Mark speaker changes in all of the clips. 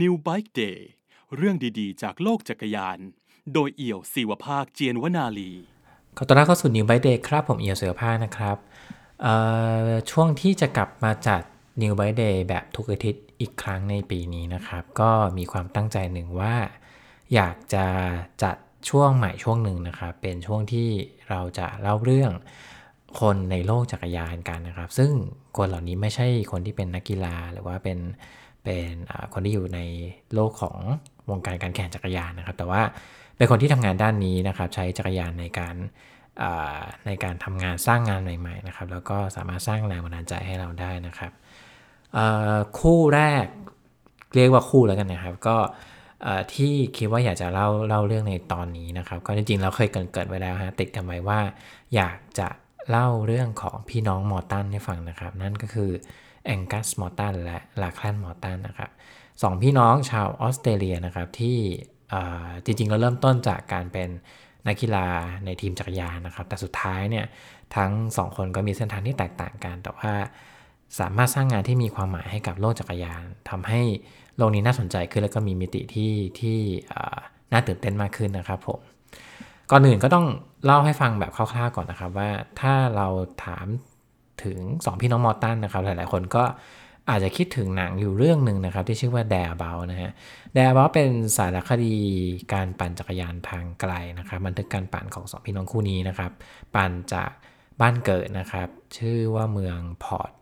Speaker 1: New Bike Day เรื่องดีๆ จากโลกจักรยาน โดยเอี่ยวศิวภาคเจียนวนาลี
Speaker 2: ขอต้อนรับเข้าสู่ New Bike Day ครับ ผมเอี่ยวเสือผ้านะครับช่วงที่จะกลับมาจัด New Bike Day แบบทุกอาทิตย์อีกครั้งในปีนี้นะครับ ก็มีความตั้งใจหนึ่งว่า อยากจะจัดช่วงใหม่ช่วงหนึ่งนะครับ เป็นช่วงที่เราจะเล่าเรื่องคนในโลกจักรยานกันนะครับ ซึ่งคนเหล่านี้ไม่ใช่คนที่เป็นนักกีฬาหรือว่าเป็น เป็นคนที่อยู่ในโลกของวงการการแข่งจักรยานนะครับ แต่ว่าเป็นคนที่ทำงานด้านนี้นะครับ ใช้จักรยานในการในการทำงานสร้างงานใหม่ๆนะครับ แล้วก็สามารถสร้างแรงบันดาลใจให้เราได้นะครับคู่แรกเรียกว่าคู่แล้วกันนะครับ ก็ที่คิดว่าอยากจะเล่าเล่าเรื่องในตอนนี้นะครับ ก็จริงๆเราเคยเกรินๆไว้แล้วฮะติดกันไว้ว่า อยากจะเล่าเรื่องของพี่น้องมอตันให้ฟังนะครับ นั่นก็คือ แองกัสมอร์ตันและลาคลันมอร์ตันนะครับสองพี่น้องชาวออสเตรเลียนะครับที่จริงๆเราเริ่มต้นจากการเป็นนักกีฬาในทีมจักรยานนะครับ แต่สุดท้ายเนี่ยทั้งสองคนก็มีเส้นทางที่แตกต่างกัน แต่ว่าสามารถสร้างงานที่มีความหมายให้กับโลกจักรยานทำให้โลกนี้น่าสนใจขึ้นแล้วก็มีมิติที่ที่น่าตื่นเต้นมากขึ้นนะครับผมก่อนอื่นก็ต้องเล่าให้ฟังแบบคร่าวๆก่อนนะครับว่าถ้าเราถาม ถึง 2 พี่น้องมอร์ตันนะครับ หลายๆ คนก็อาจจะคิดถึงหนังอยู่เรื่องหนึ่งนะครับ ที่ชื่อว่า Dare About นะฮะ Dare About เป็นสารคดีการปั่นจักรยานทางไกลนะครับบันทึกการปั่นของสองพี่น้องคู่นี้นะครับ ปั่นจากบ้านเกิดนะครับ ชื่อว่าเมืองพอร์ต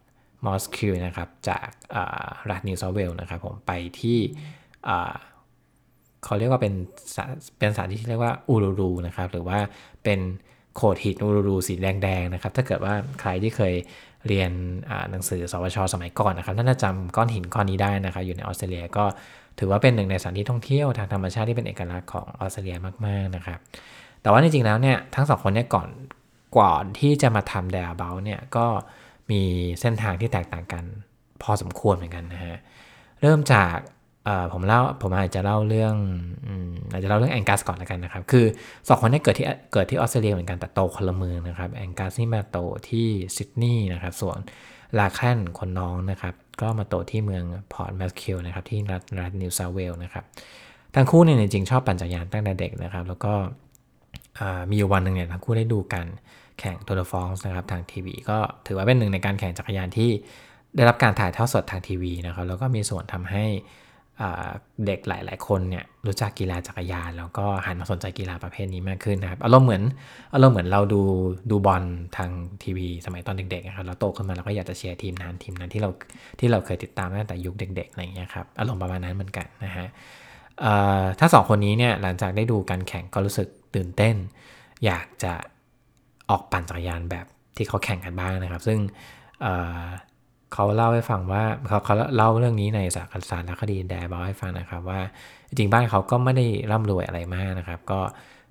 Speaker 2: มอสคิวนะครับ จากรัฐนิวเซาเวล์นะครับผมไปที่เขาเรียกว่าเป็นเป็นสถานที่ที่เรียกว่าอูรูรูนะครับ หรือว่าเป็น โขดหินอูรูรูสีแดงๆนะครับถ้าเกิดว่าใครที่เคยเรียนหนังสือสวชสมัยก่อนนะครับน่าจะจำก้อนหินก้อนนี้ได้นะครับอยู่ในออสเตรเลียก็ถือว่าเป็นหนึ่งในสถานที่ท่องเที่ยวทางธรรมชาติที่เป็นเอกลักษณ์ของออสเตรเลียมากๆนะครับ แต่ว่าจริงๆแล้วเนี่ยทั้งสองคนเนี่ยก่อนก่อนที่จะมาทำแดร์เบลเนี่ยก็มีเส้นทางที่แตกต่างกันพอสมควรเหมือนกันนะฮะเริ่มจาก ผมเล่าผมอาจจะเล่าเรื่องอาจจะเล่าเรื่องแองกัสก่อนแล้วกันนะครับ คือสองคนนี้เกิดที่เกิดที่ออสเตรเลียเหมือนกันแต่โตคนละเมืองนะครับแองกัสนี่มาโตที่ซิดนีย์นะครับ ส่วนลาคลันคนน้องนะครับ ก็มาโตที่เมืองพอร์ตแมคควอรีนะครับที่รัฐรัฐนิวเซาท์เวลส์นะครับทั้งคู่เนี่ยจริงชอบปั่นจักรยานตั้งแต่เด็กนะครับ แล้วก็มีอยู่วันหนึ่งเนี่ยทั้งคู่ได้ดูการแข่ง Tour de France นะครับทางทีวีก็ถือว่าเป็นหนึ่งในการแข่งจักรยานที่ได้รับการถ่ายทอดสดทางทีวีนะครับแล้วก็มีส่วนทำให้ เด็กหลาย ๆ คนเนี่ยรู้จักกีฬาจักรยาน แล้วก็หันมาสนใจกีฬาประเภทนี้มากขึ้นนะครับอารมณ์เหมือนอารมณ์เหมือนเราดูดูบอลทางทีวี สมัยตอนเด็ก ๆ นะครับแล้วโตขึ้นมาเราก็อยากจะเชียร์ทีมนั้นทีมนั้นที่เราที่เราเคยติดตามตั้งแต่ยุคเด็ก ๆ อะไรอย่างเงี้ยครับอารมณ์ประมาณนั้นเหมือนกันนะฮะถ้าสองคนนี้เนี่ยหลังจากได้ดูการแข่งก็รู้สึกตื่นเต้น อยากจะออกปั่นจักรยานแบบที่เขาแข่งกันบ้างนะครับ ซึ่ง เขาเล่าให้ฟังว่าเขาเขาเล่าเรื่องนี้ในสารสารคดีแดร์บอให้ฟังนะครับว่าจริงบ้านเขาก็ไม่ได้ร่ำรวยอะไรมากนะครับ ก็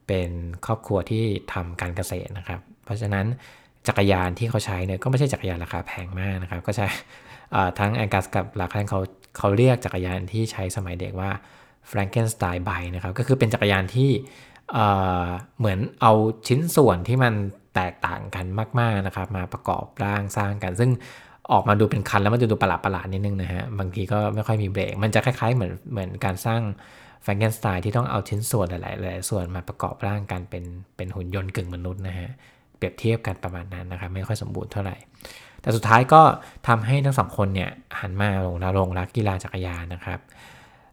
Speaker 2: เป็นครอบครัวที่ทำการเกษตรนะครับ เพราะฉะนั้นจักรยานที่เขาใช้เนี่ยก็ไม่ใช่จักรยานราคาแพงมากนะครับ ก็ใช้ทั้งแองกัสกับหลาคานเขาเขาเรียกจักรยานที่ใช้สมัยเด็กว่า Frankenstein bike นะครับก็คือเป็นจักรยานที่เอ่อเหมือนเอาชิ้นส่วนที่มันแตกต่างกันมาก ๆนะครับ มาประกอบร่างสร้างกัน ซึ่ง ออกมาดูเป็นคันแล้วมันจะดูประหลาดประหลาดๆนิดนึงนะฮะ บางทีก็ไม่ค่อยมีเบรก มันจะคล้ายๆเหมือนเหมือนการสร้าง Frankenstein ที่ต้องเอาชิ้นส่วนหลายๆหลายส่วนมาประกอบร่างกันเป็นเป็นหุ่นยนต์กึ่งมนุษย์นะฮะ เปรียบเทียบกันประมาณนั้นนะครับ ไม่ค่อยสมบูรณ์เท่าไหร่ แต่สุดท้ายก็ทำให้ทั้งสองคนเนี่ยหันมาลงลงรักกีฬาจักรยานนะครับ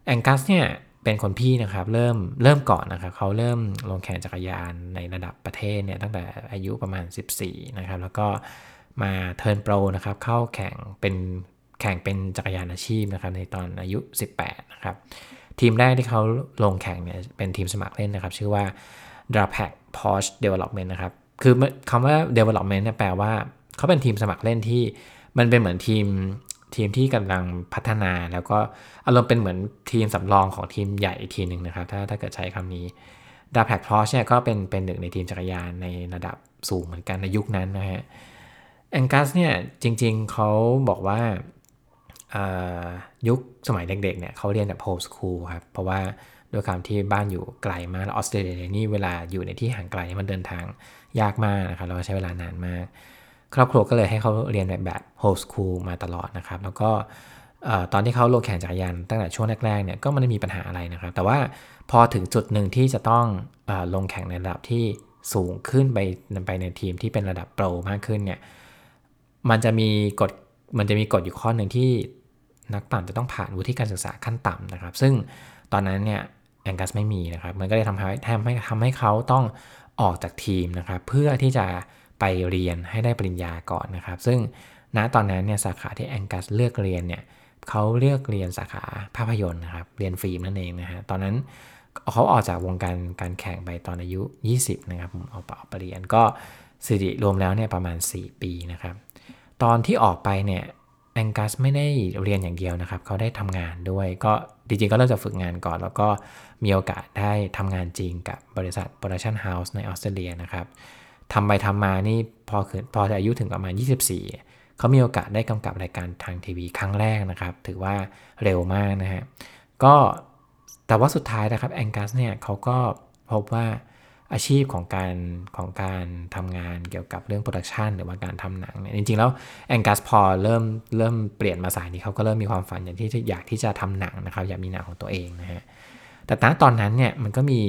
Speaker 2: แองกัสเนี่ยเป็นคนพี่นะครับเริ่มเริ่มก่อนนะครับเขาเริ่มลงแข่งจักรยานในระดับประเทศเนี่ยตั้งแต่อายุประมาณ 14นะครับแล้วก็ มาเทิร์นโปรนะครับเข้าแข่งเป็นแข่งเป็นจักรยานอาชีพนะครับในตอนอายุ 18 นะครับ ทีมแรกที่เขาลงแข่งเนี่ยเป็นทีมสมัครเล่นนะครับ ชื่อว่า d r a p a c Porsche Development นะครับ คือคำว่า Development เนี่ยแปลว่าเขาเป็นทีมสมัครเล่นที่มันเป็นเหมือนทีมทีมที่กำลังพัฒนาแล้วก็อารมณ์เป็นเหมือนทีมสำรองของทีมใหญ่อีกทีหนึ่งนะครับ ถ้าถ้าเกิดใช้คำนี้ดาแพคพอชเนี่ยก็เป็นเป็นหนึ่งในทีมจักรยานในระดับสูงเหมือนกันในยุคนั้นนะฮะ แองกัสเนี่ยจริงๆเขาบอกว่าายุคสมัยเด็กๆเนี่ยเขาเรียนแบบโฮสคูลครับ เพราะว่าด้วยความที่บ้านอยู่ไกลมากออสเตรเลียนี่เวลาอยู่ในที่ห่างไกลมันเดินทางยากมากนะครับแล้วใช้เวลานานมาก ครอบครัวก็เลยให้เขาเรียนแบบแบบโฮสคูลมาตลอดนะครับ แล้วก็ตอนที่เขาลงแข่งจักรยานตั้งแต่ช่วงแรกๆเนี่ยก็ไม่ได้มีปัญหาอะไรนะครับ แต่ว่าพอถึงจุดหนึ่งที่จะต้องอลงแข่งในระดับที่สูงขึ้นไปไปในทีมที่เป็นระดับโปรมากขึ้นเนี่ย มันจะมีกฎมันจะมีกฎอยู่ข้อหนึ่งที่นักปั่นจะต้องผ่านวุฒิการศึกษาขั้นต่ำนะครับ ซึ่งตอนนั้นเนี่ยแองกัสไม่มีนะครับ มันก็เลยทำให้ทำให้ทำให้เขาต้องออกจากทีมนะครับ เพื่อที่จะไปเรียนให้ได้ปริญญาก่อนนะครับ ซึ่งณตอนนั้นเนี่ยสาขาที่แองกัสเลือกเรียนเนี่ยเขาเลือกเรียนสาขาภาพยนตร์นะครับ เรียนฟิล์มนั่นเองนะฮะตอนนั้นเขาออกจากวงการการแข่งไปตอนอายุ 20 นะครับผมเอาไปเรียนก็สิริรวมแล้วเนี่ยประมาณ 4 ปีนะครับ ตอนที่ออกไปเนี่ยแองกัสไม่ได้เรียนอย่างเดียวนะครับ เขาได้ทำงานด้วย ก็จริงๆก็เริ่มจากฝึกงานก่อน แล้วก็มีโอกาสได้ทำงานจริงกับบริษัท production house ในออสเตรเลียนะครับทำไปทำมานี่พอพออายุถึงประมาณ 24 เขามีโอกาสได้กำกับรายการทางทีวีครั้งแรกนะครับ ถือว่าเร็วมากนะฮะก็แต่ว่าสุดท้ายนะครับแองกัสเนี่ยเขาก็พบว่า อาชีพของการของการทำงานเกี่ยวกับเรื่องโปรดักชันหรือว่าการทำหนังเนี่ยจริงๆแล้วแองกัสพอเริ่มเริ่มเปลี่ยนมาสายนี้เขาก็เริ่มมีความฝันอย่างที่อยากที่จะทำหนังนะครับอยากมีหนังของตัวเองนะฮะแต่ณตอนนั้นเนี่ยมันก็มี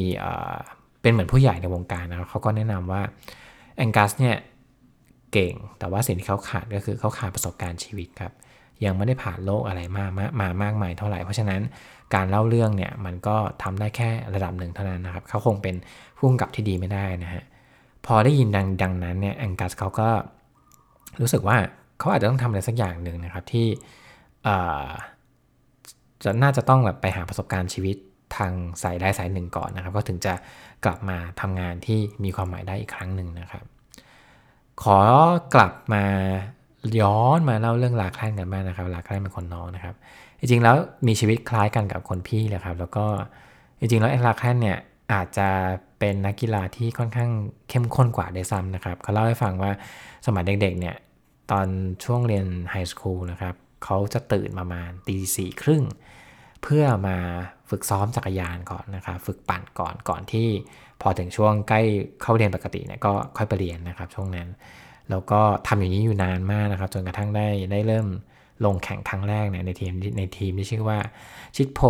Speaker 2: เป็นเหมือนผู้ใหญ่ในวงการนะครับเขาก็แนะนำว่าแองกัสเนี่ยเก่งแต่ว่าสิ่งที่เขาขาดก็คือเขาขาดประสบการณ์ชีวิตครับ ยังไม่ได้ผ่านโลกอะไรมากมามามากมายเท่าไหร่ เพราะฉะนั้นการเล่าเรื่องเนี่ยมันก็ทำได้แค่ระดับหนึ่งเท่านั้นนะครับ เขาคงเป็นผู้กำกับที่ดีไม่ได้นะฮะ พอได้ยินดังดังนั้นเนี่ยแองกัสเขาก็รู้สึกว่าเขาอาจจะต้องทำอะไรสักอย่างหนึ่งนะครับที่จะน่าจะต้องแบบไปหาประสบการณ์ชีวิตทางสายได้สายหนึ่งก่อนนะครับ ก็ถึงจะกลับมาทำงานที่มีความหมายได้อีกครั้งหนึ่งนะครับ ขอกลับมา ย้อนมาเล่าเรื่องลาคลนกันบ้างนะครับลาคลนเป็นคนน้องนะครับ จริงๆแล้วมีชีวิตคล้ายกันกับคนพี่เลยครับ แล้วก็จริงๆแล้วลาคลนเนี่ยอาจจะเป็นนักกีฬาที่ค่อนข้างเข้มข้นกว่าได้ซ้ำนะครับเขาเล่าให้ฟังว่าสมัยเด็กๆเนี่ยตอนช่วงเรียนไฮสคูลนะครับเขาจะตื่นประมาณตีสี่ครึ่งเพื่อมาฝึกซ้อมจักรยานก่อนนะครับฝึกปั่นก่อนก่อนที่พอถึงช่วงใกล้เข้าเรียนปกติเนี่ยก็ค่อยไปเรียนนะครับช่วงนั้น แล้วก็ทำอย่างนี้อยู่นานมากนะครับ จนกระทั่งได้ได้เริ่มลงแข่งครั้งแรกเนี่ยในทีมในทีมที่ชื่อว่า Chipotle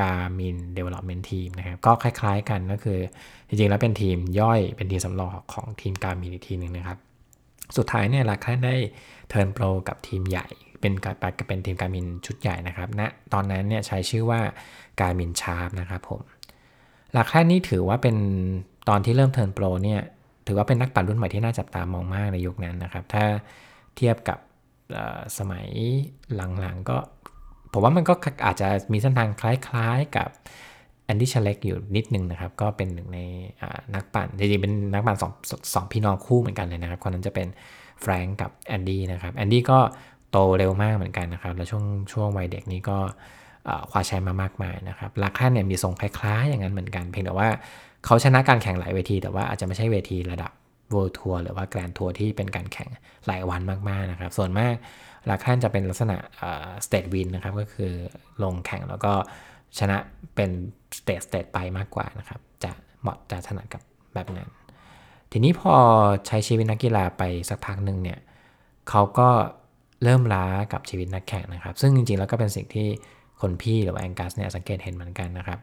Speaker 2: Garmin Development Team นะครับ ก็คล้ายๆกันก็คือ จริงๆ แล้วเป็นทีมย่อยเป็นทีมสำรองของทีม Garmin อีกทีหนึ่งนะครับ สุดท้ายเนี่ยลาคลันได้ turn pro กับทีมใหญ่ เป็นการเป็นทีม Garmin ชุดใหญ่นะครับณนะตอนนั้นเนี่ยใช้ชื่อว่า Garmin Sharp นะครับผมลาคลันนี่ถือว่าเป็นตอนที่เริ่ม turn pro เนี่ย ถือว่าเป็นนักปั่นรุ่นใหม่ที่น่าจับตามองมากในยุคนั้นนะครับ ถ้าเทียบกับสมัยหลังๆก็ ผมว่ามันก็อาจจะมีเส้นทางคล้ายๆกับแอนดี้ชาเล็กอยู่นิดนึงนะครับ ก็เป็นหนึ่งในนักปั่นจริงๆเป็นนักปั่นสองสองพี่น้องคู่เหมือนกันเลยนะครับคนนั้นจะเป็นแฟรงก์กับแอนดี้นะครับแอนดี้ก็โตเร็วมากเหมือนกันนะครับ แล้วช่วงช่วงวัยเด็กนี้ก็คว้าแชมป์มามากมายนะครับลาคลันเนี่ยมีทรงคล้ายๆ อย่างนั้นเหมือนกัน เพียงแต่ว่า เขาชนะการแข่งหลายเวที แต่ว่าอาจจะไม่ใช่เวทีระดับ World Tour หรือว่า Grand Tour ที่เป็นการแข่งหลายวันมากๆนะครับ ส่วนมากลาคลันจะเป็นลักษณะ stage win นะครับ ก็คือลงแข่งแล้วก็ชนะเป็น stage stage ไปมากกว่านะครับ จะเหมาะจะถนัดกับแบบนั้น ทีนี้พอใช้ชีวิตนักกีฬาไปสักพักหนึ่งเนี่ยเขาก็เริ่มล้ากับชีวิตนักแข่งนะครับ ซึ่งจริงๆแล้วก็เป็นสิ่งที่คนพี่หรือว่าแองกัสเนี่ยสังเกตเห็นเหมือนกันนะครับ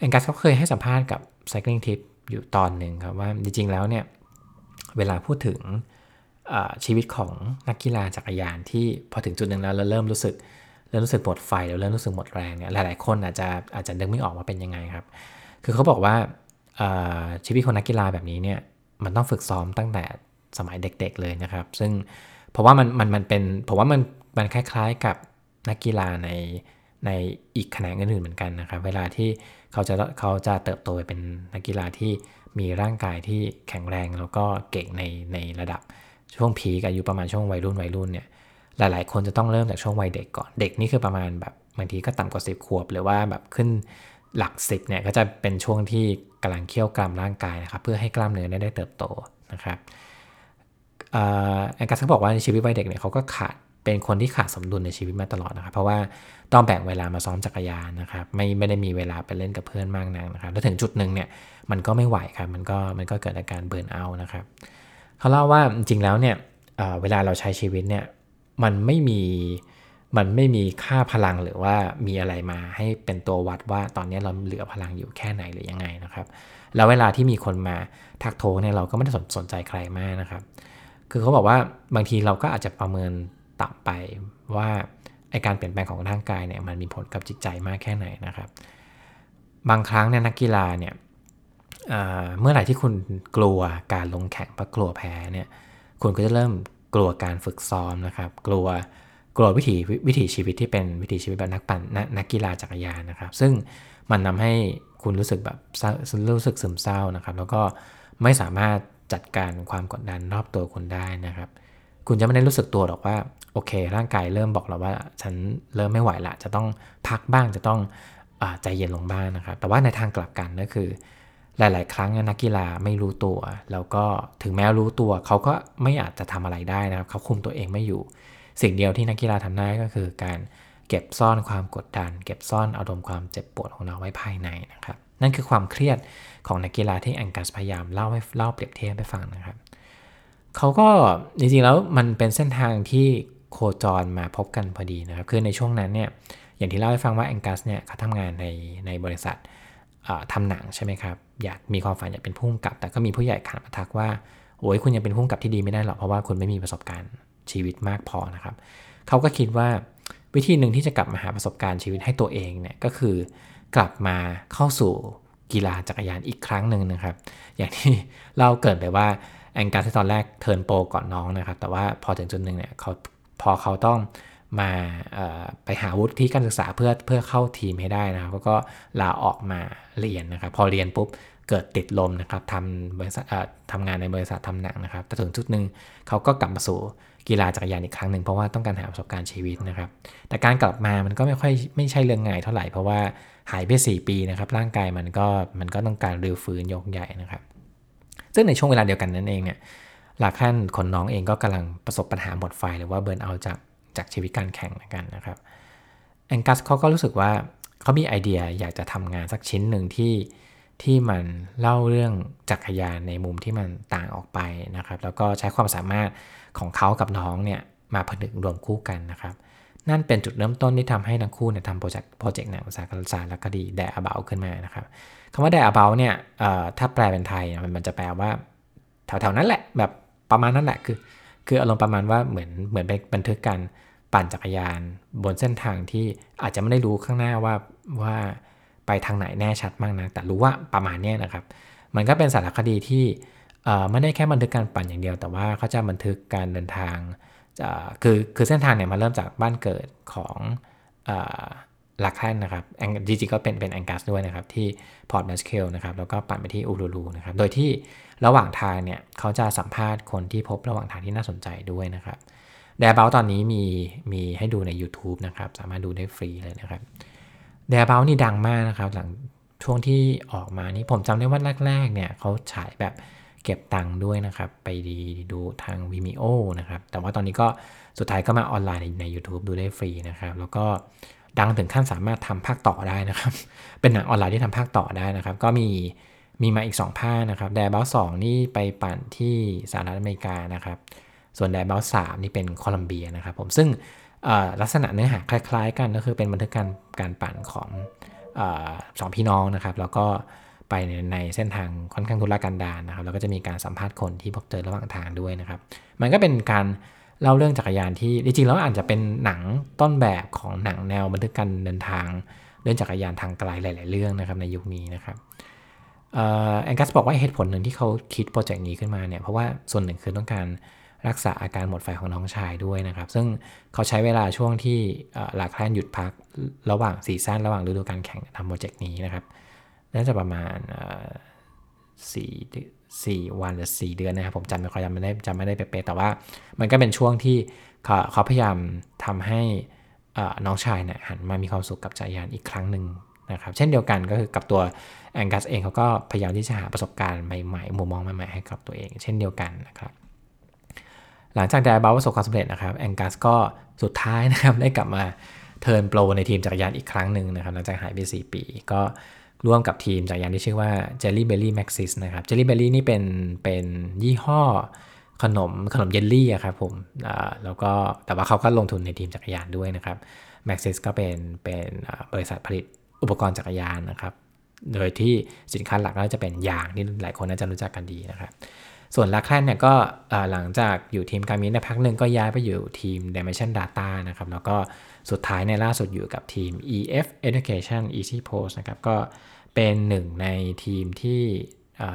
Speaker 2: แองกัสเขาเคยให้สัมภาษณ์กับ Cycling Tip อยู่ตอนหนึ่งครับว่าจริงๆแล้วเนี่ย เวลาพูดถึงชีวิตของนักกีฬาจักรยานที่พอถึงจุดหนึ่งแล้วเราเริ่มรู้สึกเริ่มรู้สึกหมดไฟแล้วเริ่มรู้สึกหมดแรงเนี่ยหลายๆคนอาจจะอาจจะนึกไม่ออกว่าเป็นยังไงครับ คือเขาบอกว่าชีวิตของนักกีฬาแบบนี้เนี่ยมันต้องฝึกซ้อมตั้งแต่สมัยเด็กๆเลยนะครับ ซึ่งเพราะว่ามันมันมันเป็นผมว่ามันมันคล้ายๆกับนักกีฬาในในอีกแขนงอื่นๆเหมือนกันนะครับ เวลาที่ เขาจะเขาจะเติบโตไปเป็นนักกีฬาที่มีร่างกายที่แข็งแรงแล้วก็เก่งในในระดับช่วงพีกอายุประมาณช่วงวัยรุ่นวัยรุ่นเนี่ยหลาย ๆ คนจะต้องเริ่มจากช่วงวัยเด็กก่อนเด็กนี่คือประมาณแบบบางทีก็ต่ำกว่าสิบขวบ หรือว่าแบบขึ้นหลักสิบเนี่ยก็จะเป็นช่วงที่กำลังเคี่ยวกรามร่างกายนะครับเพื่อให้กล้ามเนื้อได้เติบโตนะครับแอนกัสก็บอกว่าในชีวิตวัยเด็กเนี่ยเขาก็ขาด เป็นคนที่ขาดสมดุลในชีวิตมาตลอดนะครับ เพราะว่าต้องแบ่งเวลามาซ้อมจักรยานนะครับ ไม่ไม่ได้มีเวลาไปเล่นกับเพื่อนมากนักนะครับแล้วถึงจุดหนึ่งเนี่ยมันก็ไม่ไหวครับมันก็มันก็เกิดอาการเบิร์นเอานะครับเขาเล่าว่าจริงๆแล้วเนี่ยเวลาเราใช้ชีวิตเนี่ยมันไม่มีมันไม่มีค่าพลังหรือว่ามีอะไรมาให้เป็นตัววัดว่าตอนนี้เราเหลือพลังอยู่แค่ไหนหรือยังไงนะครับ แล้วเวลาที่มีคนมาทักโทเนี่ยเราก็ไม่ได้สนใจใครมากนะครับ คือเขาบอกว่าบางทีเราก็อาจจะประเมิน ต่ำไปว่าไอการเปลี่ยนแปลงของร่างกายเนี่ยมันมีผลกับจิตใจมากแค่ไหนนะครับ บางครั้งเนี่ยนักกีฬาเนี่ยเมื่อไหร่ที่คุณกลัวการลงแข่งเพราะกลัวแพ้เนี่ยคุณก็จะเริ่มกลัวการฝึกซ้อมนะครับ กลัวกลัววิถีวิถีชีวิตที่เป็นวิถีชีวิตแบบนักปั่นนักกีฬาจักรยานนะครับ ซึ่งมันทาให้คุณรู้สึกแบบรู้สึกซึมเศร้านะครับ แล้วก็ไม่สามารถจัดการความกดดันรอบตัวคุณได้นะครับ คุณจะไม่ได้รู้สึกตัวหรอกว่า เค ร่างกายเริ่มบอกเราว่าฉันเริ่มไม่ไหวละ จะต้องพักบ้างจะต้องอใจเย็นลงบ้างนะครับ แต่ว่าในทางกลับกันก็คือ หลาย ๆ ครั้งนักกีฬาไม่รู้ตัว แล้วก็ถึงแม้รู้ตัวเขาก็ไม่อาจจะทำอะไรได้นะครับ เขาคุมตัวเองไม่อยู่ สิ่งเดียวที่นักกีฬาทำได้ก็คือการเก็บซ่อนความกดดัน เก็บซ่อนอารมณ์ความเจ็บปวดของเราไว้ภายในนะครับ นั่นคือความเครียดของนักกีฬาที่แองกัสพยายามเล่าให้เล่าเปรียบเทียบให้ฟังนะครับเขาก็จริงๆแล้วมันเป็นเส้นทางที่ โคจรมาพบกันพอดีนะครับ คือในช่วงนั้นเนี่ยอย่างที่เล่าให้ฟังว่าแองกัสเนี่ยเขาทำงานในในบริษัททำหนังใช่ไหมครับ อยากมีความฝันอยากเป็นผู้กำกับ แต่ก็มีผู้ใหญ่ขานมาทักว่าโอ้ยคุณยังเป็นผู้กำกับที่ดีไม่ได้หรอกเพราะว่าคุณไม่มีประสบการณ์ชีวิตมากพอนะครับเขาก็คิดว่าวิธีหนึ่งที่จะกลับมาหาประสบการณ์ชีวิตให้ตัวเองเนี่ยก็คือกลับมาเข้าสู่กีฬาจักรยานอีกครั้งหนึ่งนะครับ อย่างที่เราเกิดไปว่าแองกัสที่ตอนแรกเทิร์นโปรก่อนน้องนะครับ แต่ว่าพอถึงจุดหนึ่งเนี่ยเขา พอเขาต้องมาไปหาวุฒิการศึกษาเพื่อเพื่อเข้าทีมให้ได้นะครับก็ลาออกมาเรียนนะครับ พอเรียนปุ๊บเกิดติดลมนะครับทำบริษัททำงานในบริษัททำหนังนะครับแต่ถึงจุดหนึ่งเขาก็กลับมาสู่กีฬาจักรยานอีกครั้งหนึ่งเพราะว่าต้องการหาประสบการณ์ชีวิตนะครับ แต่การกลับมามันก็ไม่ค่อยไม่ใช่เรื่องง่ายเท่าไหร่เพราะว่าหายไป 4 ปีนะครับ ร่างกายมันก็มันก็ต้องการรื้อฟื้นยกใหญ่นะครับ ซึ่งในช่วงเวลาเดียวกันนั่นเองเนี่ย หลักขั้นคนน้องเองก็กำลังประสบปัญหาหมดไฟหรือว่าเบิร์นเอาจากจากชีวิตการแข่งเหมือนกันนะครับแองกัสเขาก็รู้สึกว่าเขามีไอเดียอยากจะทำงานสักชิ้นหนึ่งที่ที่มันเล่าเรื่องจักรยานในมุมที่มันต่างออกไปนะครับ แล้วก็ใช้ความสามารถของเขากับน้องเนี่ยมาผนึกรวมคู่กันนะครับ นั่นเป็นจุดเริ่มต้นที่ทำให้ทั้งคู่เนี่ยทำโปรเจกต์โปรเจกต์หนังภารศาสตร์และคดีแดอะเบลขึ้นมานะครับคำว่าแดอะเบลเนี่ยถ้าแปลเป็นไทยมันจะแปลว่า แถวๆนั้นแหละแบบ ประมาณนั้นแหละคือ คืออารมณ์ประมาณว่าเหมือนเหมือนไปบันทึกการปั่นจักรยาน บนเส้นทางที่อาจจะไม่ได้รู้ข้างหน้าว่าว่าไปทางไหนแน่ชัดมากนะ แต่รู้ว่าประมาณนี้นะครับ มันก็เป็นสารคดีที่ไม่ได้แค่บันทึกการปั่นอย่างเดียว แต่ว่าเขาจะบันทึกการเดินทางคือคือเส้นทางเนี่ยมาเริ่มจากบ้านเกิดของ ลาคลันนะครับจริงๆก็เป็นเป็นแองกัสด้วยนะครับ ที่พอร์ตแมคควอรีนะครับ แล้วก็ปั่นไปที่อูรูลูนะครับ โดยที่ระหว่างทางเนี่ยเขาจะสัมภาษณ์คนที่พบระหว่างทางที่น่าสนใจด้วยนะครับ Thereabouts ตอนนี้มีมีให้ดูใน YouTube นะครับ สามารถดูได้ฟรีเลยนะครับ Thereabouts นี่ดังมากนะครับ หลังช่วงที่ออกมานี่ผมจำได้ว่าแรกๆเนี่ยเขาฉายแบบเก็บตังค์ด้วยนะครับ ไปดีดูทาง Vimeo นะครับ แต่ว่าตอนนี้ก็สุดท้ายก็มาออนไลน์ในใน YouTube ดูได้ฟรีนะครับ แล้วก็ ดังถึงขั้นสามารถทำภาคต่อได้นะครับ เป็นหนังออนไลน์ที่ทำภาคต่อได้นะครับ ก็มีมีมาอีก 2 ภาคนะครับ Thereabouts สองนี่ไปปั่นที่สหรัฐอเมริกานะครับ ส่วน Thereabouts สามนี่เป็นโคลัมเบียนะครับผมซึ่งลักษณะเนื้อหาคล้าย ๆ กันก็คือเป็นบันทึกการการปั่นของอสองพี่น้องนะครับ แล้วก็ไปในในเส้นทางค่อนข้างทุรกันดารนะครับ แล้วก็จะมีการสัมภาษณ์คนที่พบเจอระหว่างทางด้วยนะครับ มันก็เป็นการ เล่าเรื่องจักรยานที่จริงๆแล้วอาจจะเป็นหนังต้นแบบของหนังแนวบันทึกการเดินทางเรื่องจักรยานทางไกลหลาย ๆ เรื่องนะครับในยุคนี้นะครับแองกัสบอกว่าเหตุผลหนึ่งที่เขาคิดโปรเจกต์นี้ขึ้นมาเนี่ยเพราะว่าส่วนหนึ่งคือต้องการรักษาอาการหมดไฟของน้องชายด้วยนะครับ ซึ่งเขาใช้เวลาช่วงที่หลักแคลนหยุดพักระหว่างซีซั่นระหว่างฤดูการแข่งทำโปรเจกต์นี้นะครับ น่าจะประมาณสี่ สี่วันหรือสี่เดือนนะครับผมจำไม่ค่อยจำไม่ได้จำไม่ได้เป๊ะแต่ว่า มันก็เป็นช่วงที่เขาเขาพยายามทำให้น้องชายเนี่ยหันมามีความสุขกับจักรยานอีกครั้งหนึ่งนะครับเช่นเดียวกันก็คือกับตัวแองกัสเองเขาก็พยายามที่จะหาประสบการณ์ใหม่ๆ มุมมองใหม่ๆให้กับตัวเอง เช่นเดียวกันนะครับหลังจากไดบาประสบความสำเร็จนะครับแองกัสก็สุดท้ายนะครับได้กลับมาเทิร์นโปรในทีมจักรยานอีกครั้งหนึ่งนะครับหลังจากหายไป 4 ปี ก็ ร่วมกับทีมจักรยานที่ชื่อว่า Jelly Belly Maxis นะครับ Jelly Belly นี่เป็นเป็นยี่ห้อขนมขนมเยลลี่อะครับผมแล้วก็แต่ว่าเขาก็ลงทุนในทีมจักรยานด้วยนะครับ Maxis ก็เป็นเป็นบริษัทผลิตอุปกรณ์จักรยานนะครับ โดยที่สินค้าหลักก็จะเป็นยางที่หลายคนน่าจะรู้จักกันดีนะครับ ส่วนลาแคลนเนี่ยก็หลังจากอยู่ทีมการมินในพักหนึ่งก็ย้ายไปอยู่ทีม Dimension Data นะครับ แล้วก็ สุดท้ายในล่าสุดอยู่กับทีม EF Education Easy Post นะครับก็เป็นหนึ่งในทีมที่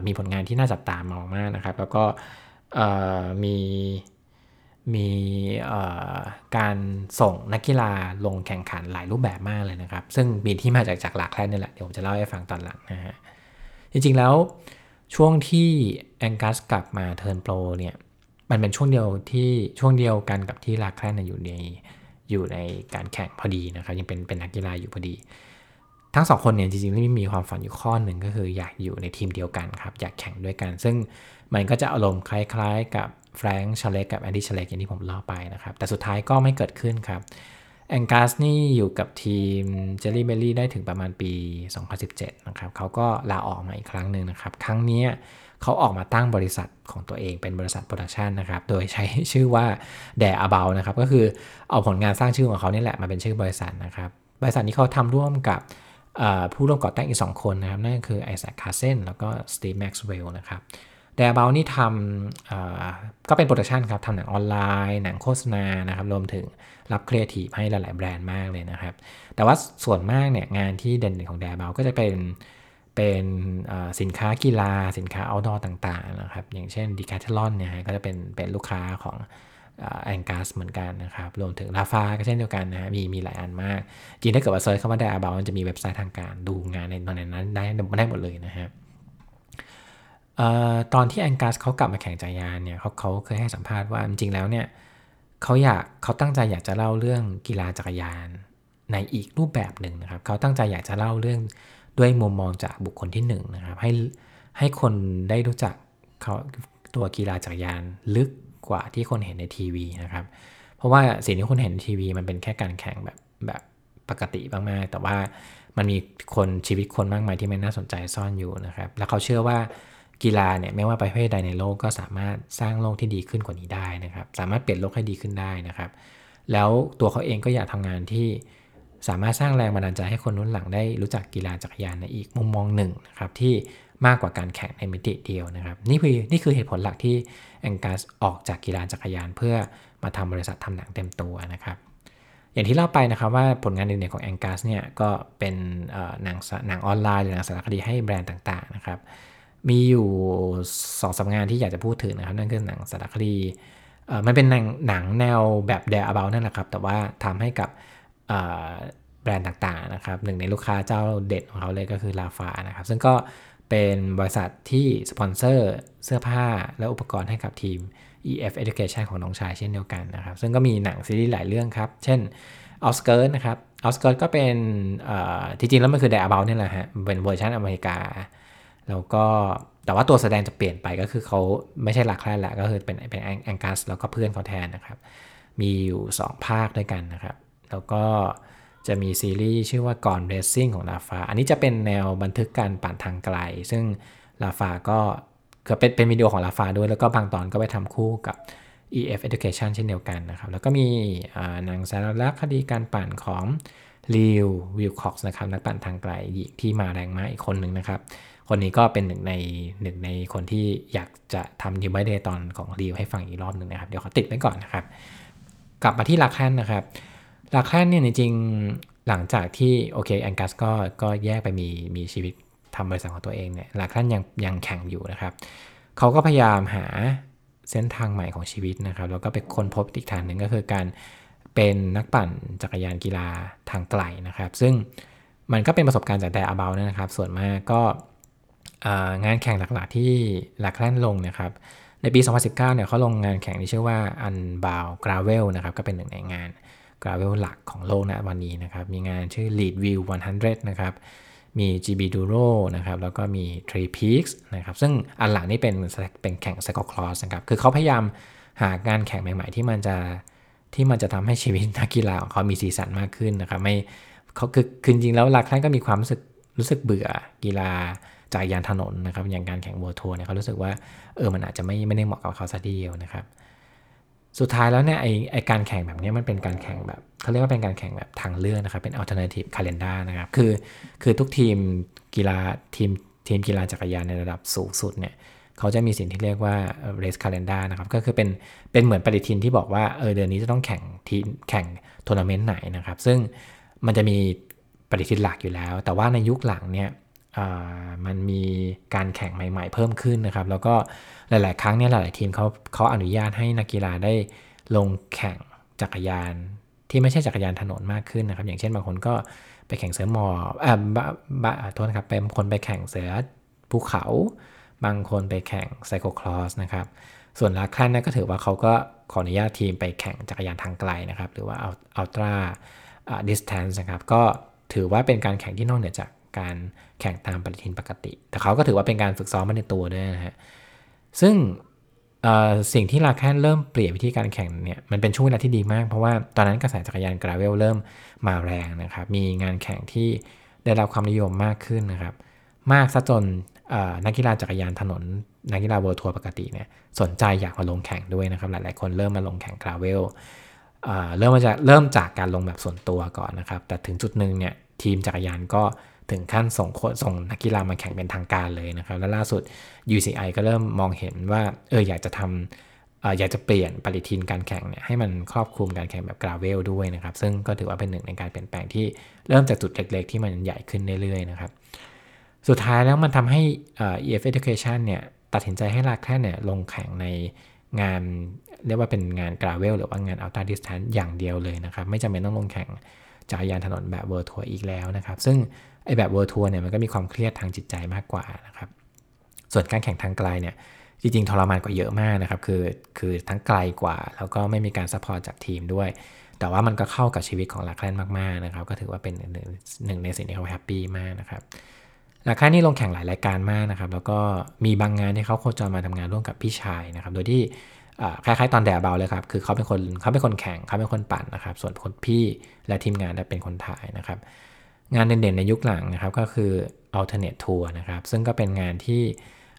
Speaker 2: มีผลงานที่น่าจับตามองมากนะครับ แล้วก็มีมีการส่งนักกีฬาลงแข่งขันหลายรูปแบบมากเลยนะครับ ซึ่งมีที่มาจากจากหลักแค่นี่แหละ เดี๋ยวผมจะเล่าให้ฟังตอนหลังนะฮะ จริงๆแล้วช่วงที่แองกัสกลับมาเทิร์นโปรเนี่ย มันเป็นช่วงเดียวที่ช่วงเดียวกันกับที่ลาคลันอยู่ใน อยู่ในการแข่งพอดีนะครับยังเป็นเป็นนักกีฬาอยู่พอดี ทั้งสองคนเนี่ยจริงๆไม่มีความฝันอยู่ข้อหนึ่งก็คืออยากอยู่ในทีมเดียวกันครับอยากแข่งด้วยกัน ซึ่งมันก็จะอารมณ์คล้ายๆ กับแฟรงค์ชเลกกับแอนดี้ชเลกอย่างที่ผมเล่าไปนะครับแต่สุดท้ายก็ไม่เกิดขึ้นครับแองกัสนี่อยู่กับทีม Jelly Belly ได้ถึงประมาณปี 2017 นะครับเขาก็ลาออกมาอีกครั้งหนึ่งนะครับ ครั้งนี้ เขาออกมาตั้งบริษัทของตัวเองเป็นบริษัท production นะครับ โดยใช้ชื่อว่า Thereabouts นะครับ ก็คือเอาผลงานสร้างชื่อของเขานี่แหละมาเป็นชื่อบริษัทนะครับ บริษัทนี้เขาทำร่วมกับผู้ร่วมก่อตั้งอีก 2 คนนะครับ นั่นก็คือไอแซคคาร์เซนแล้วก็สตีฟแม็กซ์เวลล์นะครับ Thereabouts นี่ทำก็เป็น production ครับทำหนังออนไลน์ หนังโฆษณานะครับรวมถึงรับครีเอทีฟให้หลาย ๆ แบรนด์มากเลยนะครับ แต่ว่าส่วนมากเนี่ยงานที่เด่นของ Thereabouts ก็จะเป็น เป็นสินค้ากีฬาสินค้า outdoor ต่าง ๆ นะครับ อย่างเช่น Decathlon เนี่ยก็จะเป็นเป็นลูกค้าของแองกัสเหมือนกันนะครับ รวมถึง Rapha ก็เช่นเดียวกันนะมีมีหลายอันมาก จริงถ้าเกิดว่า search คำว่า Thereabouts มันจะมีเว็บไซต์ทางการดูงานในตอนนั้นได้ได้หมดเลยนะครับตอนที่แองกัสเขากลับมาแข่งจักรยานเนี่ยเขาเขาเคยให้สัมภาษณ์ว่าจริงแล้วเนี่ยเขาอยากเขาตั้งใจอยากจะเล่าเรื่องกีฬาจักรยานในอีกรูปแบบหนึ่งนะครับเขาตั้งใจอยากจะเล่าเรื่อง ด้วยมุมมองจากบุคคลที่1นนะครับให้ให้คนได้รู้จักเขาตัวกีฬาจักรยานลึกกว่าที่คนเห็นในทีวีนะครับ เพราะว่าสิ่งที่คนเห็นในทีวีมันเป็นแค่การแข่งแบบแบบปกติมากๆ แต่ว่ามันมีคนชีวิตคนมากมายที่ไม่น่าสนใจซ่อนอยู่นะครับ แล้วเขาเชื่อว่ากีฬาเนี่ยไม่ว่าประเภทใดในโลกก็สามารถสร้างโลกที่ดีขึ้นกว่านี้ได้นะครับ สามารถเปลี่ยนโลกให้ดีขึ้นได้นะครับ แล้วตัวเขาเองก็อยากทำงานที่ สามารถสร้างแรงบันดาลใจให้คนรุ่นหลังได้รู้จักกีฬาจักรยานในอีกมุมมองหนึ่งนะครับที่มากกว่าการแข่งในมิติเดียวนะครับนี่คือนี่คือเหตุผลหลักที่แองกัสออกจากกีฬาจักรยาน เพื่อมาทำบริษัททำหนังเต็มตัวนะครับอย่างที่เล่าไปนะครับว่าผลงานเด่นๆของแองกัสเนี่ยก็เป็นหนังหนังออนไลน์หรือหนังสารคดีให้แบรนด์ต่างๆนะครับมีอยู่สองสางานที่อยากจะพูดถึงนะครับนั่นคือหนังสารคดีมันเป็นหนังหนังแนวแบบแดร์อ b บลนั่นแหละครับแต่ว่าทำให้กับ แบรนด์ต่างๆนะครับหนึ่งในลูกค้าเจ้าเด็ดของเขาเลยก็คือ Rapha นะครับซึ่งก็เป็นบริษัทที่สปอนเซอร์เสื้อผ้าและอุปกรณ์ให้กับทีม EF Education ของน้องชายเช่นเดียวกันนะครับ ซึ่งก็มีหนังซีรีส์หลายเรื่องครับ เช่น Outskirt นะครับ Outskirt ก็เป็นที่จริงแล้วมันคือ Thereabouts นี่แหละฮะ เป็นเวอร์ชันอเมริกา แล้วก็แต่ว่าตัวแสดงจะเปลี่ยนไปก็คือเขาไม่ใช่หลักแค่แหละก็คือเป็นเป็นแองกัสแล้วก็เพื่อนเขาแทนนะครับ มีอยู่ 2 ภาคด้วยกันนะครับ แล้วก็จะมีซีรีส์ชื่อว่าก่อนเรซซิ่งของลาฟา อันนี้จะเป็นแนวบันทึกการปั่นทางไกล ซึ่งลาฟาก็คือเป็นเป็นวิดีโอของลาฟาด้วย แล้วก็บางตอนก็ไปทำคู่กับ EF Education เช่นเดียวกันนะครับ แล้วก็มีหนังสารลักคดีการปั่นของลิววิลคอกส์นะครับนักปั่นทางไกลที่มาแรงมากอีกคนหนึ่งนะครับ คนนี้ก็เป็นหนึ่งในหนึ่งในคนที่อยากจะทำดิวไบเดตอนของรีวให้ฟังอีกรอบหนึ่งนะครับ เดี๋ยวเขาติดไว้ก่อนนะครับ กลับมาที่ลาแคนนะครับ ลาแคนเนี่ยจริงหลังจากที่โอเคแองกัสก็ก็แยกไปมีมีชีวิตทำบริษัทของตัวเองเนี่ยลาแคนยังยังแข่งอยู่นะครับเขาก็พยายามหาเส้นทางใหม่ของชีวิตนะครับ แล้วก็ไปค้นพบอีกทางหนึ่งก็คือการเป็นนักปั่นจักรยานกีฬาทางไกลนะครับ ซึ่งมันก็เป็นประสบการณ์จากแต่อาเบลนะครับ ส่วนมากก็งานแข่งหลักๆที่หลักแล่นลงนะครับ ในปี 2019 เนี่ยเขาลงงานแข่งที่ชื่อว่า Unbound Gravel นะครับ ก็เป็นหนึ่งในงาน Gravel หลักของโลกนะวันนี้นะครับ มีงานชื่อ Lead View 100 นะครับ มี GB Duro นะครับ แล้วก็มี Tree Peaks นะครับ ซึ่งอันหลังนี่เป็นเป็นแข่ง Cyclocross นะครับ คือเขาพยายามหางานแข่งใหม่ ๆ ที่มันจะที่มันจะทำให้ชีวิตนักกีฬาของเขามีสีสันมากขึ้นนะครับ ไม่เขาคือคือจริงแล้วหลักท่านก็มีความรู้สึกรู้สึกเบื่อกีฬาจักรยานถนนนะครับ อย่างการแข่งวัวทัวร์เนี่ยเขารู้สึกว่าเออมันอาจจะไม่ไม่ได้เหมาะกับเขาซะทีเดียวนะครับ สุดท้ายแล้วเนี่ยไอไอการแข่งแบบนี้มันเป็นการแข่งแบบเขาเรียกว่าเป็นการแข่งแบบทางเลือกนะครับเป็น alternative calendar นะครับคือคือทุกทีมกีฬาทีมทีมกีฬาจักรยานในระดับสูงสุดเนี่ยเขาจะมีสิ่งที่เรียกว่า race calendar นะครับก็คือเป็นเป็นเหมือนปฏิทินที่บอกว่าเออเดือนนี้จะต้องแข่งทีแข่งทัวร์นาเมนต์ไหนนะครับ ซึ่งมันจะมีปฏิทินหลักอยู่แล้ว แต่ว่าในยุคหลังเนี่ย มันมีการแข่งใหม่ ๆ เพิ่มขึ้นนะครับ แล้วก็หลาย ๆ ครั้งเนี่ยหลาย ๆ ทีมเขาเขาอนุญาตให้นักกีฬาได้ลงแข่งจักรยานที่ไม่ใช่จักรยานถนนมากขึ้นนะครับ อย่างเช่นบางคนก็ไปแข่งเสือหมอบอ่าบโทษนะครับเป็นคนไปแข่งเสือภูเขา บางคนไปแข่งไซโคคลอสนะครับ ส่วนลาคลันนก็ถือว่าเขาก็ขออนุญาตทีมไปแข่งจักรยานทางไกลนะครับ หรือว่าอัลตร้าดิสแทนซ์นะครับ ก็ถือว่าเป็นการแข่งที่นอกเหนือจาก การแข่งตามปฏิทินปกติ แต่เขาก็ถือว่าเป็นการฝึกซ้อมมาในตัวด้วยนะฮะ ซึ่งสิ่งที่ลาแคนเริ่มเปลี่ยนวิธีการแข่งเนี่ยมันเป็นช่วงเวลาที่ดีมาก เพราะว่าตอนนั้นกระแสจักรยานกราเวลเริ่มมาแรงนะครับ มีงานแข่งที่ได้รับความนิยมมากขึ้นนะครับ มากซะจนนักกีฬาจักรยานถนน นักกีฬา World Tour ปกติเนี่ยสนใจอยากมาลงแข่งด้วยนะครับ หลายๆ คนเริ่มมาลงแข่ง gravel เริ่มมาจากเริ่มจากการลงแบบส่วนตัวก่อนนะครับ แต่ถึงจุดหนึ่งเนี่ยทีมจักรยานก็ ถึงขั้นส่งส่งนักกีฬามาแข่งเป็นทางการเลยนะครับ และล่าสุด UCI ก็เริ่มมองเห็นว่าเอออยากจะทำอยากจะเปลี่ยนปฏิทินการแข่งเนี่ยให้มันครอบคลุมการแข่งแบบ gravel ด้วยนะครับ ซึ่งก็ถือว่าเป็นหนึ่งในการเปลี่ยนแปลงที่เริ่มจากจุดเล็ก ๆ ที่มันใหญ่ขึ้นเรื่อยๆนะครับ สุดท้ายแล้วมันทำให้ EF Education เนี่ยตัดสินใจให้ลาคลันเนี่ยลงแข่งในงานเรียกว่าเป็นงาน gravel หรือว่างานอัลต a าดิสแทนอย่างเดียวเลยนะครับ ไม่จำเป็นต้องลงแข่งจักรยานถนนแบบ World Tour อีกแล้วนะครับ ซึ่ง ไอแบบ World Tour เนี่ยมันก็มีความเครียดทางจิตใจมากกว่านะครับ ส่วนการแข่งทางไกลเนี่ยจริงๆทรมานกว่าเยอะมากนะครับ คือคือทั้งไกลกว่า แล้วก็ไม่มีการ support จากทีมด้วย แต่ว่ามันก็เข้ากับชีวิตของลาคลนมากๆนะครับ ก็ถือว่าเป็นหนึ่งในสิ่งที่เขาแฮปปี้มากนะครับลาคลนนี่ลงแข่งหลายรายการมากนะครับ แล้วก็มีบางงานที่เขาโคจรมาทำงานร่วมกับพี่ชายนะครับ โดยที่คล้ายๆตอนแดดเบาเลยครับ คือเขาเป็นคนเขาเป็นคนแข่งเขาเป็นคนปั่นนะครับ ส่วนคนพี่และทีมงานเป็นคนถ่ายนะครับ งานเด่นๆในยุคหลังนะครับก็คือ alternate tour นะครับ ซึ่งก็เป็นงานที่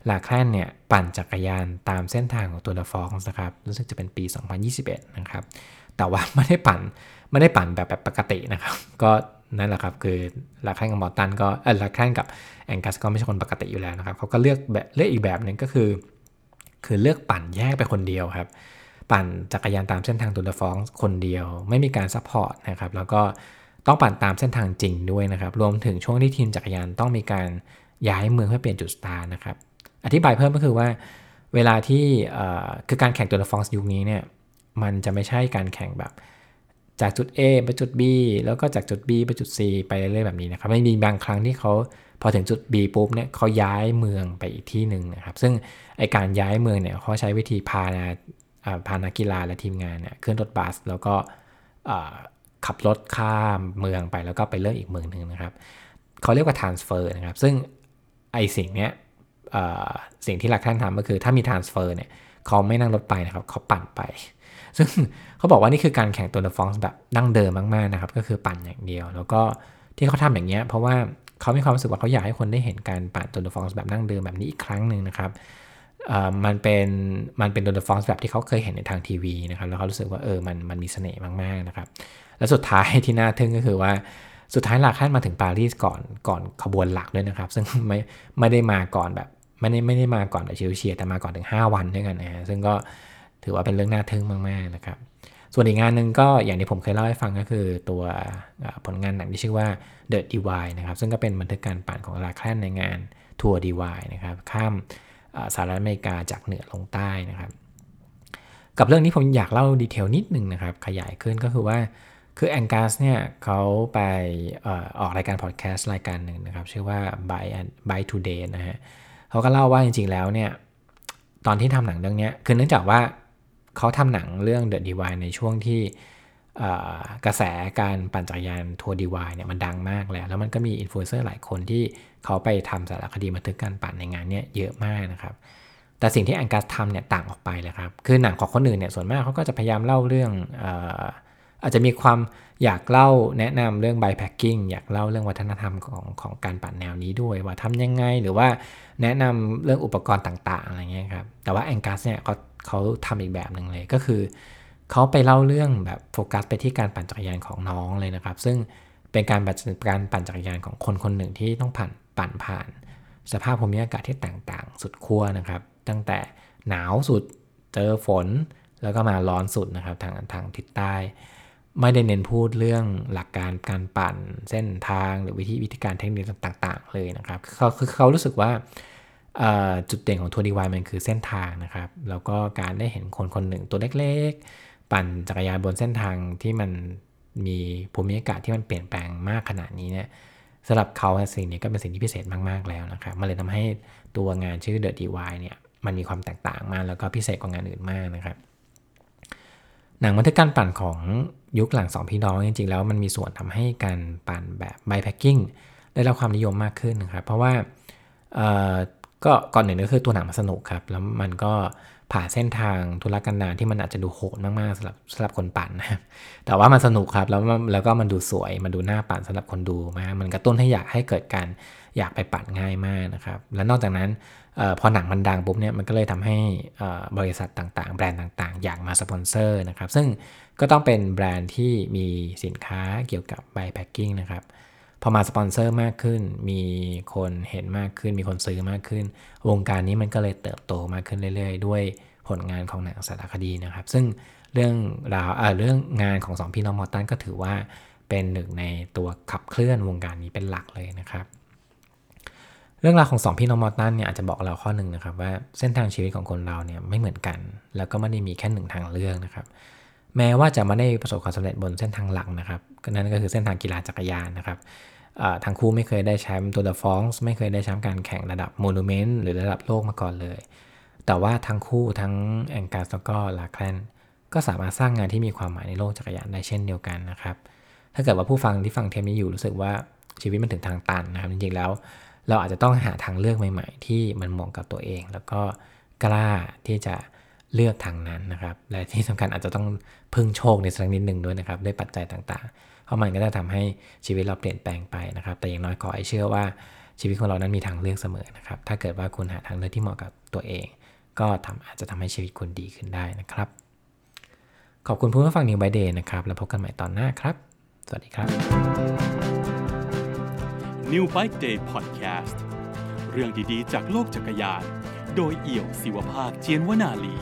Speaker 2: ลาแคลนเนี่ยปั่นจักรยานตามเส้นทางของตัวลาฟองนะครับรู้สึกจะเป็นปี 2021 นะครับ แต่ว่าไม่ได้ปั่นไม่ได้ปั่นแบบแบบปกตินะครับ ก็นั่นแหละครับคือลาคลันกับมอร์ตันก็เออลาคลันกับแองกัสก็ไม่ใช่คนปกติอยู่แล้วนะครับเขาก็เลือกแบบเลือกอีกแบบหนึ่งก็คือ คือเลือกปั่นแยกไปคนเดียวครับปั่นจักรยานตามเส้นทาง Tour de France คนเดียว ไม่มีการ support นะครับแล้วก็ ต้องปั่นตามเส้นทางจริงด้วยนะครับ รวมถึงช่วงที่ทีมจักรยานต้องมีการย้ายเมืองเพื่อเปลี่ยนจุดสตาร์ทนะครับ อธิบายเพิ่มก็คือว่า เวลาที่คือการแข่งตัวละฟองส์ยุคนี้เนี่ย มันจะไม่ใช่การแข่งแบบจากจุด A ไปจุด B แล้วก็จากจุด B ไปจุด C ไปเรื่อยๆแบบนี้นะครับ ไม่มีบางครั้งที่เขาพอถึงจุด B ปุ๊บเนี่ยเขาย้ายเมืองไปอีกที่หนึ่งนะครับ ซึ่งไอการย้ายเมืองเนี่ยเขาใช้วิธีพาพานักกีฬาและทีมงานเนี่ยขึ้นรถบัส แล้วก็ ขับรถข้ามเมืองไปแล้วก็ไปเลือกอีกเมืองหนึ่งนะครับเขาเรียกว่า transfer นะครับ ซึ่งไอสิ่งเนี้ยสิ่งที่หลักท่านทำก็คือถ้ามี transfer เนี่ยเขาไม่นั่งรถไปนะครับเขาปั่นไป ซึ่งเขาบอกว่านี่คือการแข่งตัวเดฟองส์แบบดั้งเดิมมากๆนะครับ ก็คือปั่นอย่างเดียว แล้วก็ที่เขาทำอย่างเงี้ยเพราะว่าเขามีความรู้สึกว่าเขาอยากให้คนได้เห็นการปั่นตัวเดฟองส์แบบดั้งเดิมแบบนี้อีกครั้งหนึ่งนะครับ มันเป็นมันเป็นตัวเดฟองแบบที่เขาเคยเห็นในทางทีวีนะครับแล้วเขารู้สึกว่าเออมันมันมีเสน่ห์มากๆนะครับ และสุดท้ายที่น่าทึ่งก็คือว่าสุดท้ายลาคลันมาถึงปารีสก่อนก่อนขบวนหลักด้วยนะครับ ซึ่งไม่ไม่ได้มาก่อนแบบไม่ได้ไม่ได้มาก่อนแบบเฉียดเฉียดแต่มาก่อนถึง 5 วันด้วยกันนะฮะซึ่งก็ถือว่าเป็นเรื่องน่าทึ่งมากๆนะครับ ส่วนอีกงานหนึ่งก็อย่างที่ผมเคยเล่าให้ฟังก็คือตัวผลงานหนังที่ชื่อว่า The Divide นะครับซึ่งก็เป็นบันทึกการปั่นของลาคลันในงาน Tour Divide นะครับข้าม สหรัฐอเมริกาจากเหนือลงใต้นะครับ กับเรื่องนี้ผมอยากเล่า detail นิดนึงนะครับ ขยายขึ้นก็คือว่าคือแองกัสเนี่ยเขาไปออกรายการพอดแคสต์รายการหนึ่งนะครับ ชื่อว่า by by today นะฮะเขาก็เล่าว่าจริงๆแล้วเนี่ยตอนที่ทำหนังเรื่องนี้คือเนื่องจากว่าเขาทำหนังเรื่อง The Divide ในช่วงที่ กระแสการปั่นจักรยาน Tour Divide เนี่ยมันดังมากแล้ว แล้วมันก็มีอินฟลูเอนเซอร์หลายคนที่เขาไปทำสารคดีบันทึกการปั่นในงานเนี่ยเยอะมากนะครับ แต่สิ่งที่แองกัสทำเนี่ยต่างออกไปเลยครับ คือหนังของคนอื่นเนี่ยส่วนมากเขาก็จะพยายามเล่าเรื่องอาจจะมีความอยากเล่าแนะนำเรื่อง bikepacking อยากเล่าเรื่องวัฒนธรรมของของการปั่นแนวนี้ด้วย ว่าทำยังไงหรือว่าแนะนำเรื่องอุปกรณ์ต่างๆอะไรเงี้ยครับแต่ว่าแองกัสเนี่ยเขาเขาทำอีกแบบหนึ่งเลยก็คือ เขาไปเล่าเรื่องแบบโฟกัสไปที่การปั่นจักรยานของน้องเลยนะครับ ซึ่งเป็นการการปั่นจักรยานของคนคนหนึ่งที่ต้องผ่านปั่นผ่าน สภาพภูมิอากาศที่ต่างๆ สุดขั้วนะครับ ตั้งแต่หนาวสุดเจอฝน แล้วก็มาร้อนสุดนะครับทางทางทิศใต้ ไม่ได้เน้นพูดเรื่องหลักการการปั่นเส้นทางหรือวิธีวิธีการเทคนิคต่างๆ เลยนะครับเขาคือเขารู้สึกว่าจุดเด่นของทัวร์ดีวายมันคือเส้นทางนะครับ แล้วก็การได้เห็นคนคนหนึ่งตัวเล็กๆ ปั่นจักรยานบนเส้นทางที่มันมีภูมิอากาศที่มันเปลี่ยนแปลงมากขนาดนี้เนี่ยสำหรับเขาสิ่งนี้ก็เป็นสิ่งที่พิเศษมาก ๆ แล้วนะครับ มันเลยทำให้ตัวงานชื่อ The DIY เนี่ยมันมีความแตกต่างมากแล้วก็พิเศษกว่างานอื่นมากนะครับ หนังบันทึกการปั่นของยุคหลังสองพี่น้องจริง ๆ แล้วมันมีส่วนทำให้การปั่นแบบไบแพคกิ้งได้รับความนิยมมากขึ้นนะครับ เพราะว่าก็ก่อนหนึ่งก็คือตัวหนังมันสนุกครับ แล้วมันก็ ผ่าเส้นทางธุรกันดารที่มันอาจจะดูโหดมากๆสำหรับสำหรับคนปั่นนะครับแต่ว่ามันสนุกครับแล้วแล้วก็มันดูสวยมันดูน่าปั่นสำหรับคนดูมากมันกระตุ้นให้อยากให้เกิดการอยากไปปั่นง่ายมากนะครับแล้วนอกจากนั้นเออพอหนังมันดังปุ๊บเนี่ยมันก็เลยทำให้บริษัทต่างๆ แบรนด์ต่างๆ อยากมาสปอนเซอร์นะครับซึ่งก็ต้องเป็นแบรนด์ที่มีสินค้าเกี่ยวกับ bikepacking นะครับ พอมาสปอนเซอร์มากขึ้น มีคนเห็นมากขึ้น มีคนซื้อมากขึ้น วงการนี้มันก็เลยเติบโตมากขึ้นเรื่อย ๆ ด้วยผลงานของหนังสารคดีนะครับ ซึ่งเรื่องราวเรื่องงานของสองพี่น้องมอตันก็ถือว่าเป็นหนึ่งในตัวขับเคลื่อนวงการนี้เป็นหลักเลยนะครับ เรื่องราวของสองพี่น้องมอตันเนี่ยอาจจะบอกเราข้อหนึ่งนะครับว่าเส้นทางชีวิตของคนเราเนี่ยไม่เหมือนกัน แล้วก็ไม่ได้มีแค่หนึ่งทางเลือกนะครับ แม้ว่าจะไม่ได้ประสบความสำเร็จบนเส้นทางหลักนะครับนั่นก็คือเส้นทางกีฬาจักรยานนะครับทั้งคู่ไม่เคยได้แชมป์ตัวเดอะฟองส์ไม่เคยได้แชมป์การแข่งระดับโมนูเมนต์หรือระดับโลกมาก่อนเลย แต่ว่าทั้งคู่ทั้งแองการ์แล้วก็ลาแคลนก็สามารถสร้างงานที่มีความหมายในโลกจักรยานได้เช่นเดียวกันนะครับ ถ้าเกิดว่าผู้ฟังที่ฟังเทปนี้อยู่รู้สึกว่าชีวิตมันถึงทางตันนะครับ จริงๆแล้ว เราอาจจะต้องหาทางเลือกใหม่ ๆ ที่มันเหมาะกับตัวเอง แล้วก็กล้าที่จะ เลือกทางนั้นนะครับ และที่สำคัญอาจจะต้องพึ่งโชคในสักนิดหนึ่งด้วยนะครับด้วยปัจจัยต่างๆ เพราะมันก็จะทำให้ชีวิตเราเปลี่ยนแปลงไปนะครับ แต่อย่างน้อยขอให้เชื่อว่าชีวิตของเรานั้นมีทางเลือกเสมอนะครับ ถ้าเกิดว่าคุณหาทางเลือกที่เหมาะกับตัวเอง ก็ทำอาจจะทำให้ชีวิตคุณดีขึ้นได้นะครับ ขอบคุณผู้ฟังนิวไบเดย์นะครับ แล้วพบกันใหม่ตอนหน้าครับ สวัสดีครับ
Speaker 1: New Bike Day Podcast เรื่องดีๆ จากโลกจักรยาน โดยเอี่ยวศิวภาคเจียนวนาลี